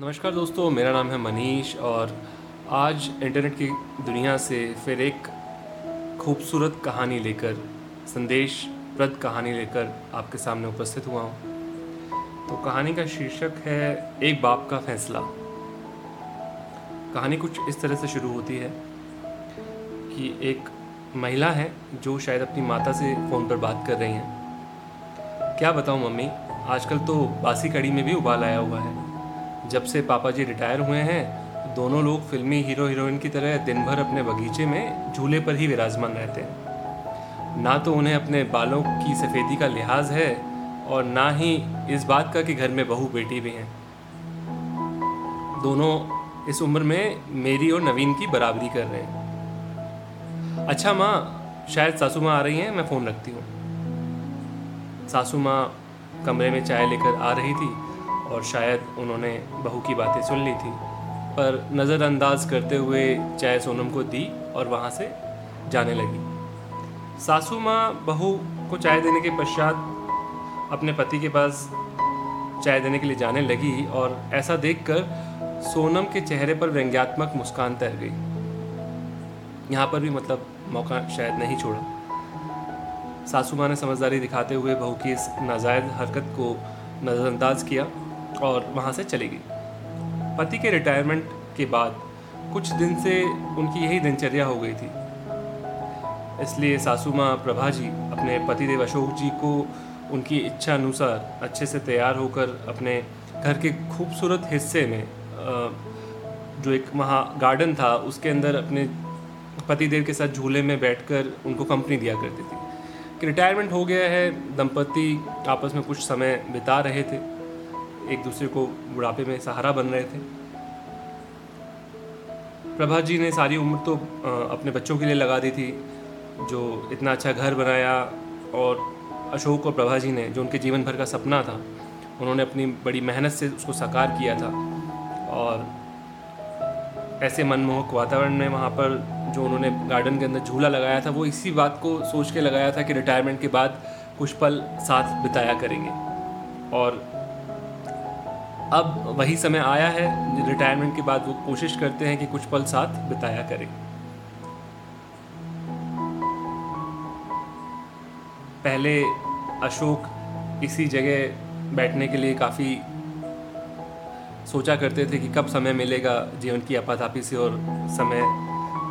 नमस्कार दोस्तों, मेरा नाम है मनीष और आज इंटरनेट की दुनिया से फिर एक खूबसूरत कहानी लेकर संदेश प्रद कहानी लेकर आपके सामने उपस्थित हुआ हूँ। तो कहानी का शीर्षक है, एक बाप का फैसला। कहानी कुछ इस तरह से शुरू होती है कि एक महिला है जो शायद अपनी माता से फ़ोन पर बात कर रही हैं। क्या बताऊँ मम्मी, आजकल तो बासी कड़ी में भी उबाल आया हुआ है। जब से पापा जी रिटायर हुए हैं, दोनों लोग फिल्मी हीरो हीरोइन की तरह दिन भर अपने बगीचे में झूले पर ही विराजमान रहते हैं। ना तो उन्हें अपने बालों की सफ़ेदी का लिहाज है और ना ही इस बात का कि घर में बहू बेटी भी हैं। दोनों इस उम्र में मेरी और नवीन की बराबरी कर रहे हैं। अच्छा माँ, शायद सासू माँ आ रही हैं, मैं फ़ोन रखती हूँ। सासू माँ कमरे में चाय लेकर आ रही थी और शायद उन्होंने बहू की बातें सुन ली थी। पर नज़रअंदाज करते हुए चाय सोनम को दी और वहाँ से जाने लगी। सासू माँ बहू को चाय देने के पश्चात अपने पति के पास चाय देने के लिए जाने लगी और ऐसा देखकर सोनम के चेहरे पर व्यंग्यात्मक मुस्कान तैर गई। यहाँ पर भी मतलब मौका शायद नहीं छोड़ा। सासू माँ ने समझदारी दिखाते हुए बहू की इस नाजायज़ हरकत को नज़रअंदाज किया और वहाँ से चली गई। पति के रिटायरमेंट के बाद कुछ दिन से उनकी यही दिनचर्या हो गई थी। इसलिए सासू माँ प्रभा जी अपने पतिदेव अशोक जी को उनकी इच्छा अनुसार अच्छे से तैयार होकर अपने घर के खूबसूरत हिस्से में जो एक वहाँ गार्डन था, उसके अंदर अपने पतिदेव के साथ झूले में बैठकर उनको कंपनी दिया करती थी। कि रिटायरमेंट हो गया है दंपति आपस में कुछ समय बिता रहे थे। एक दूसरे को बुढ़ापे में सहारा बन रहे थे। प्रभा जी ने सारी उम्र तो अपने बच्चों के लिए लगा दी थी, जो इतना अच्छा घर बनाया और अशोक और प्रभा जी ने, जो उनके जीवन भर का सपना था, उन्होंने अपनी बड़ी मेहनत से उसको साकार किया था। और ऐसे मनमोहक वातावरण में वहाँ पर जो उन्होंने गार्डन के अंदर झूला लगाया था, वो इसी बात को सोच के लगाया था कि रिटायरमेंट के बाद कुछ पल साथ बिताया करेंगे। और अब वही समय आया है रिटायरमेंट के बाद वो कोशिश करते हैं कि कुछ पल साथ बिताया करें। पहले अशोक इसी जगह बैठने के लिए काफ़ी सोचा करते थे कि कब समय मिलेगा जीवन की अपाधापी से और समय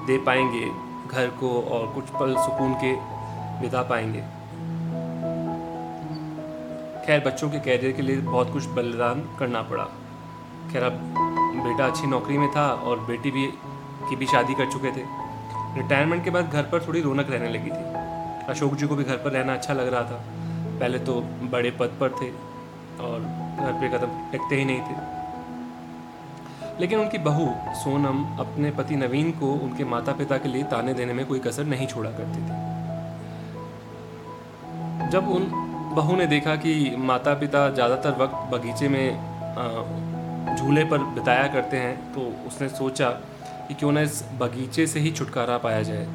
दे पाएँगे, घर को और कुछ पल सुकून के बिता पाएँगे। खैर, बच्चों के कैरियर के लिए बहुत कुछ बलिदान करना पड़ा। खैर, अब बेटा अच्छी नौकरी में था और बेटी भी, की भी शादी कर चुके थे। रिटायरमेंट के बाद घर पर थोड़ी रौनक रहने लगी थी। अशोक जी को भी घर पर रहना अच्छा लग रहा था। पहले तो बड़े पद पर थे और घर पे कदम टिकते ही नहीं थे। लेकिन उनकी बहू सोनम अपने पति नवीन को उनके माता पिता के लिए ताने देने में कोई कसर नहीं छोड़ा करती थी। जब उन बहू ने देखा कि माता पिता ज़्यादातर वक्त बगीचे में झूले पर बिताया करते हैं तो उसने सोचा कि क्यों ना इस बगीचे से ही छुटकारा पाया जाए।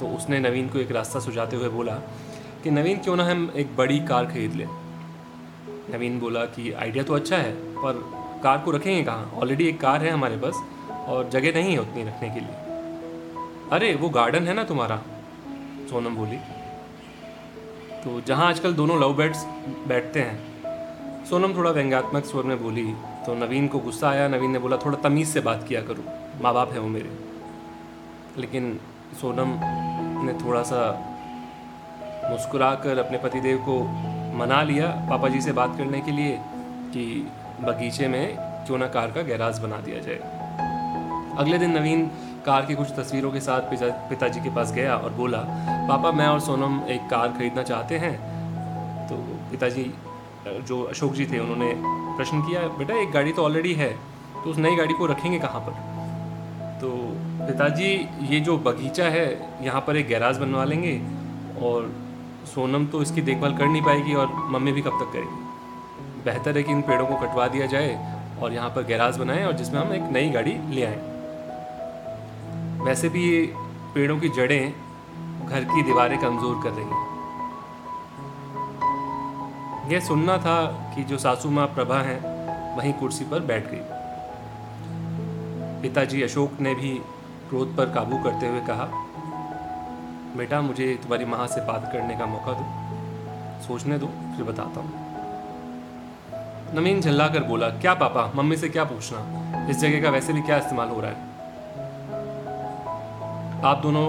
तो उसने नवीन को एक रास्ता सुझाते हुए बोला कि, नवीन, क्यों ना हम एक बड़ी कार खरीद लें? नवीन बोला कि, आइडिया तो अच्छा है, पर कार को रखेंगे कहाँ? ऑलरेडी एक कार है हमारे पास और जगह नहीं है उतनी रखने के लिए। अरे, वो गार्डन है ना तुम्हारा? सोनम बोली। तो जहाँ आजकल दोनों लव बर्ड्स बैठते हैं, सोनम थोड़ा व्यंग्यात्मक स्वर में बोली तो नवीन को गुस्सा आया, नवीन ने बोला, थोड़ा तमीज़ से बात किया करो माँ बाप है वो मेरे। लेकिन सोनम ने थोड़ा सा मुस्कुरा कर अपने पतिदेव को मना लिया पापा जी से बात करने के लिए कि बगीचे में क्यों ना कार का गैराज बना दिया जाए। अगले दिन नवीन कार की कुछ तस्वीरों के साथ पिता, पिताजी के पास गया और बोला, पापा, मैं और सोनम एक कार खरीदना चाहते हैं। तो पिताजी, जो अशोक जी थे, उन्होंने प्रश्न किया, बेटा, एक गाड़ी तो ऑलरेडी है तो उस नई गाड़ी को रखेंगे कहाँ पर? तो पिताजी, ये जो बगीचा है, यहाँ पर एक गैराज बनवा लेंगे और सोनम तो इसकी देखभाल कर नहीं पाएगी और मम्मी भी कब तक करेगी। बेहतर है कि इन पेड़ों को कटवा दिया जाए और यहाँ पर गैराज बनाएँ और जिसमें हम एक नई गाड़ी ले आएँ। वैसे भी ये पेड़ों की जड़ें घर की दीवारें कमज़ोर कर रही हैं। यह सुनना था कि जो सासू माँ प्रभा हैं, वहीं कुर्सी पर बैठ गई। पिताजी अशोक ने भी क्रोध पर काबू करते हुए कहा, बेटा, मुझे तुम्हारी माँ से बात करने का मौका दो। सोचने दो, फिर बताता हूँ। नवीन झल्ला कर बोला, क्या पापा, मम्मी से क्या पूछना? इस जगह का वैसे भी क्या इस्तेमाल हो रहा है? आप दोनों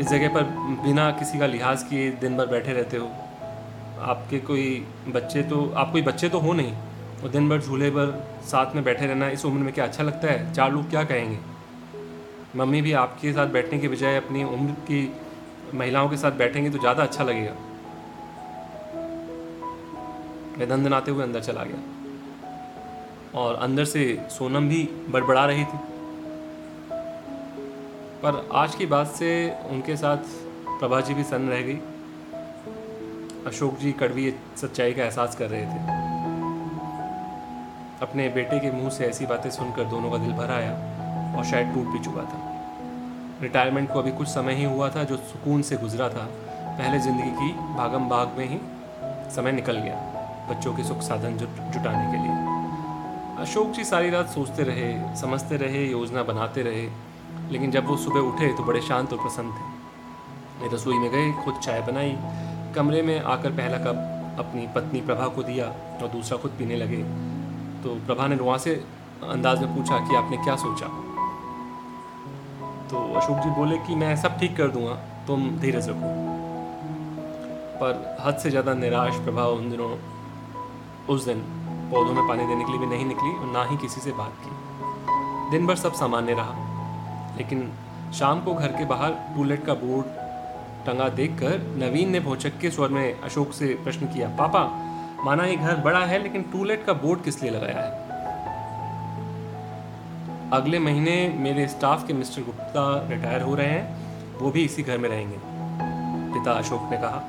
इस जगह पर बिना किसी का लिहाज किए दिन भर बैठे रहते हो। आपके कोई बच्चे तो आप कोई बच्चे तो हो नहीं, और दिन भर झूले पर साथ में बैठे रहना इस उम्र में क्या अच्छा लगता है? चार लोग क्या कहेंगे? मम्मी भी आपके साथ बैठने के बजाय अपनी उम्र की महिलाओं के साथ बैठेंगे तो ज़्यादा अच्छा लगेगा। मैं दंदनाते हुए अंदर चला गया। और अंदर से सोनम भी बड़बड़ा रही थी। पर आज की बात से उनके साथ प्रभा जी भी सन रह गई। अशोक जी कड़वी सच्चाई का एहसास कर रहे थे। अपने बेटे के मुँह से ऐसी बातें सुनकर दोनों का दिल भर आया और शायद टूट भी चुका था। रिटायरमेंट को अभी कुछ समय ही हुआ था जो सुकून से गुजरा था। पहले ज़िंदगी की भागम भाग में ही समय निकल गया बच्चों के सुख साधन जुट, जुटाने के लिए। अशोक जी सारी रात सोचते रहे, समझते रहे, योजना बनाते रहे। लेकिन जब वो सुबह उठे तो बड़े शांत और प्रसन्न थे। मैं रसोई में गए, खुद चाय बनाई, कमरे में आकर पहला कप अपनी पत्नी प्रभा को दिया और दूसरा खुद पीने लगे। तो प्रभा ने रुआ से अंदाज में पूछा कि आपने क्या सोचा? तो अशोक जी बोले कि मैं सब ठीक कर दूँगा, तुम धीरज रखो। पर हद से ज़्यादा निराश प्रभा उन दिनों, उस दिन पौधों में पानी देने के लिए भी नहीं निकली और ना ही किसी से बात की। दिन भर सब सामान्य रहा। लेकिन शाम को घर के बाहर टूलेट का बोर्ड टंगा देखकर नवीन ने भौचक के स्वर में अशोक से प्रश्न किया, पापा, माना ये घर बड़ा है, लेकिन टूलेट का बोर्ड किस लिए लगाया है? अगले महीने मेरे स्टाफ के मिस्टर गुप्ता रिटायर हो रहे हैं, वो भी इसी घर में रहेंगे, पिता अशोक ने कहा।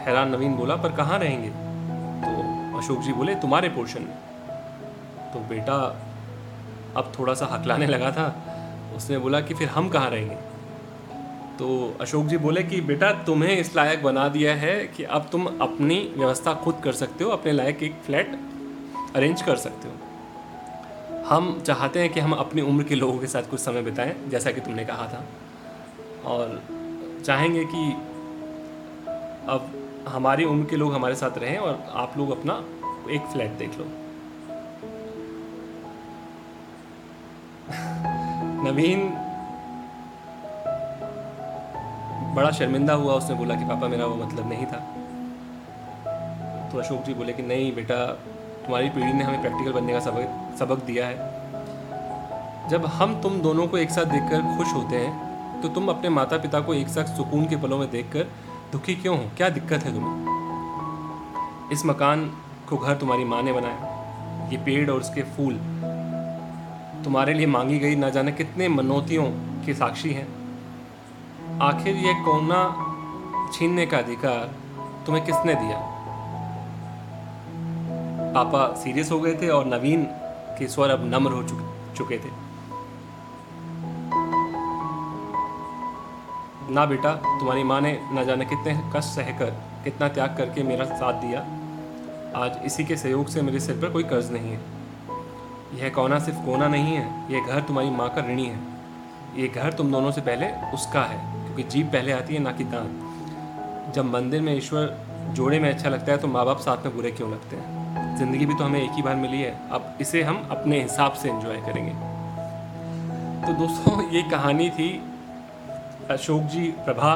हैरान नवीन बोला, पर कहाँ रहेंगे? तो अशोक जी बोले, तुम्हारे पोर्शन में। तो बेटा अब थोड़ा सा हकलाने लगा था। उसने बोला कि फिर हम कहाँ रहेंगे? तो अशोक जी बोले कि, बेटा, तुम्हें इस लायक बना दिया है कि अब तुम अपनी व्यवस्था खुद कर सकते हो, अपने लायक एक फ्लैट अरेंज कर सकते हो। हम चाहते हैं कि हम अपनी उम्र के लोगों के साथ कुछ समय बिताएँ, जैसा कि तुमने कहा था। और चाहेंगे कि अब हमारी उम्र के लोग हमारे साथ रहें और आप लोग अपना एक फ्लैट देख लो। नवीन बड़ा शर्मिंदा हुआ, उसने बोला कि पापा, मेरा वो मतलब नहीं था। तो अशोक जी बोले कि नहीं बेटा, तुम्हारी पीढ़ी ने हमें प्रैक्टिकल बनने का सबक सबक दिया है। जब हम तुम दोनों को एक साथ देखकर खुश होते हैं तो तुम अपने माता पिता को एक साथ सुकून के पलों में देखकर दुखी क्यों हो? क्या दिक्कत है तुम्हें? इस मकान को घर तुम्हारी माँ ने बनाया। ये पेड़ और उसके फूल तुम्हारे लिए मांगी गई ना जाने कितने मनोतियों के साक्षी हैं। आखिर ये कोना छीनने का अधिकार तुम्हें किसने दिया? पापा सीरियस हो गए थे और नवीन के स्वर अब नम्र हो चुके थे। ना बेटा, तुम्हारी माँ ने ना जाने कितने कष्ट सहकर, कितना त्याग करके मेरा साथ दिया। आज इसी के सहयोग से मेरे सिर पर कोई कर्ज नहीं है। यह कोना सिर्फ़ कोना नहीं है, यह घर तुम्हारी माँ का ऋणी है। ये घर तुम दोनों से पहले उसका है, क्योंकि जीप पहले आती है, ना कि दांत। जब मंदिर में ईश्वर जोड़े में अच्छा लगता है तो माँ बाप साथ में बुरे क्यों लगते हैं? ज़िंदगी भी तो हमें एक ही बार मिली है, अब इसे हम अपने हिसाब से एंजॉय करेंगे। तो दोस्तों, ये कहानी थी अशोक जी, प्रभा,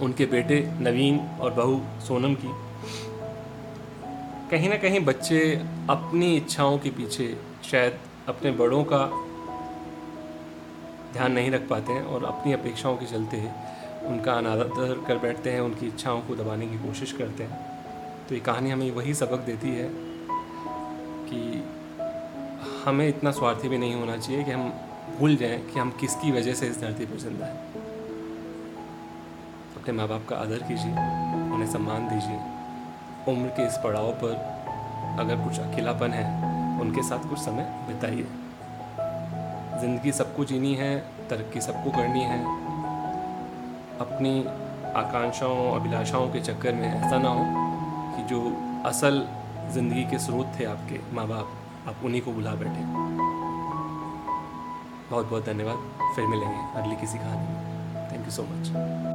उनके बेटे नवीन और बहू सोनम की। कहीं ना कहीं बच्चे अपनी इच्छाओं के पीछे शायद अपने बड़ों का ध्यान नहीं रख पाते हैं और अपनी अपेक्षाओं के चलते उनका अनादर कर बैठते हैं, उनकी इच्छाओं को दबाने की कोशिश करते हैं। तो ये कहानी हमें वही सबक देती है कि हमें इतना स्वार्थी भी नहीं होना चाहिए कि हम भूल जाएँ कि हम किसकी वजह से इस धरती पर ज़िंदा हैं। अपने माँ बाप का आदर कीजिए, उन्हें सम्मान दीजिए। उम्र के इस पड़ाव पर अगर कुछ अकेलापन है, उनके साथ कुछ समय बिताइए। ज़िंदगी सबको जीनी है, तरक्की सबको करनी है। अपनी आकांक्षाओं अभिलाषाओं के चक्कर में ऐसा ना हो कि जो असल ज़िंदगी के स्रोत थे आपके माँ बाप आप उन्हीं को बुला बैठे। बहुत बहुत धन्यवाद। फिर मिलेंगे अगली किसी कहानी में। Thank you so much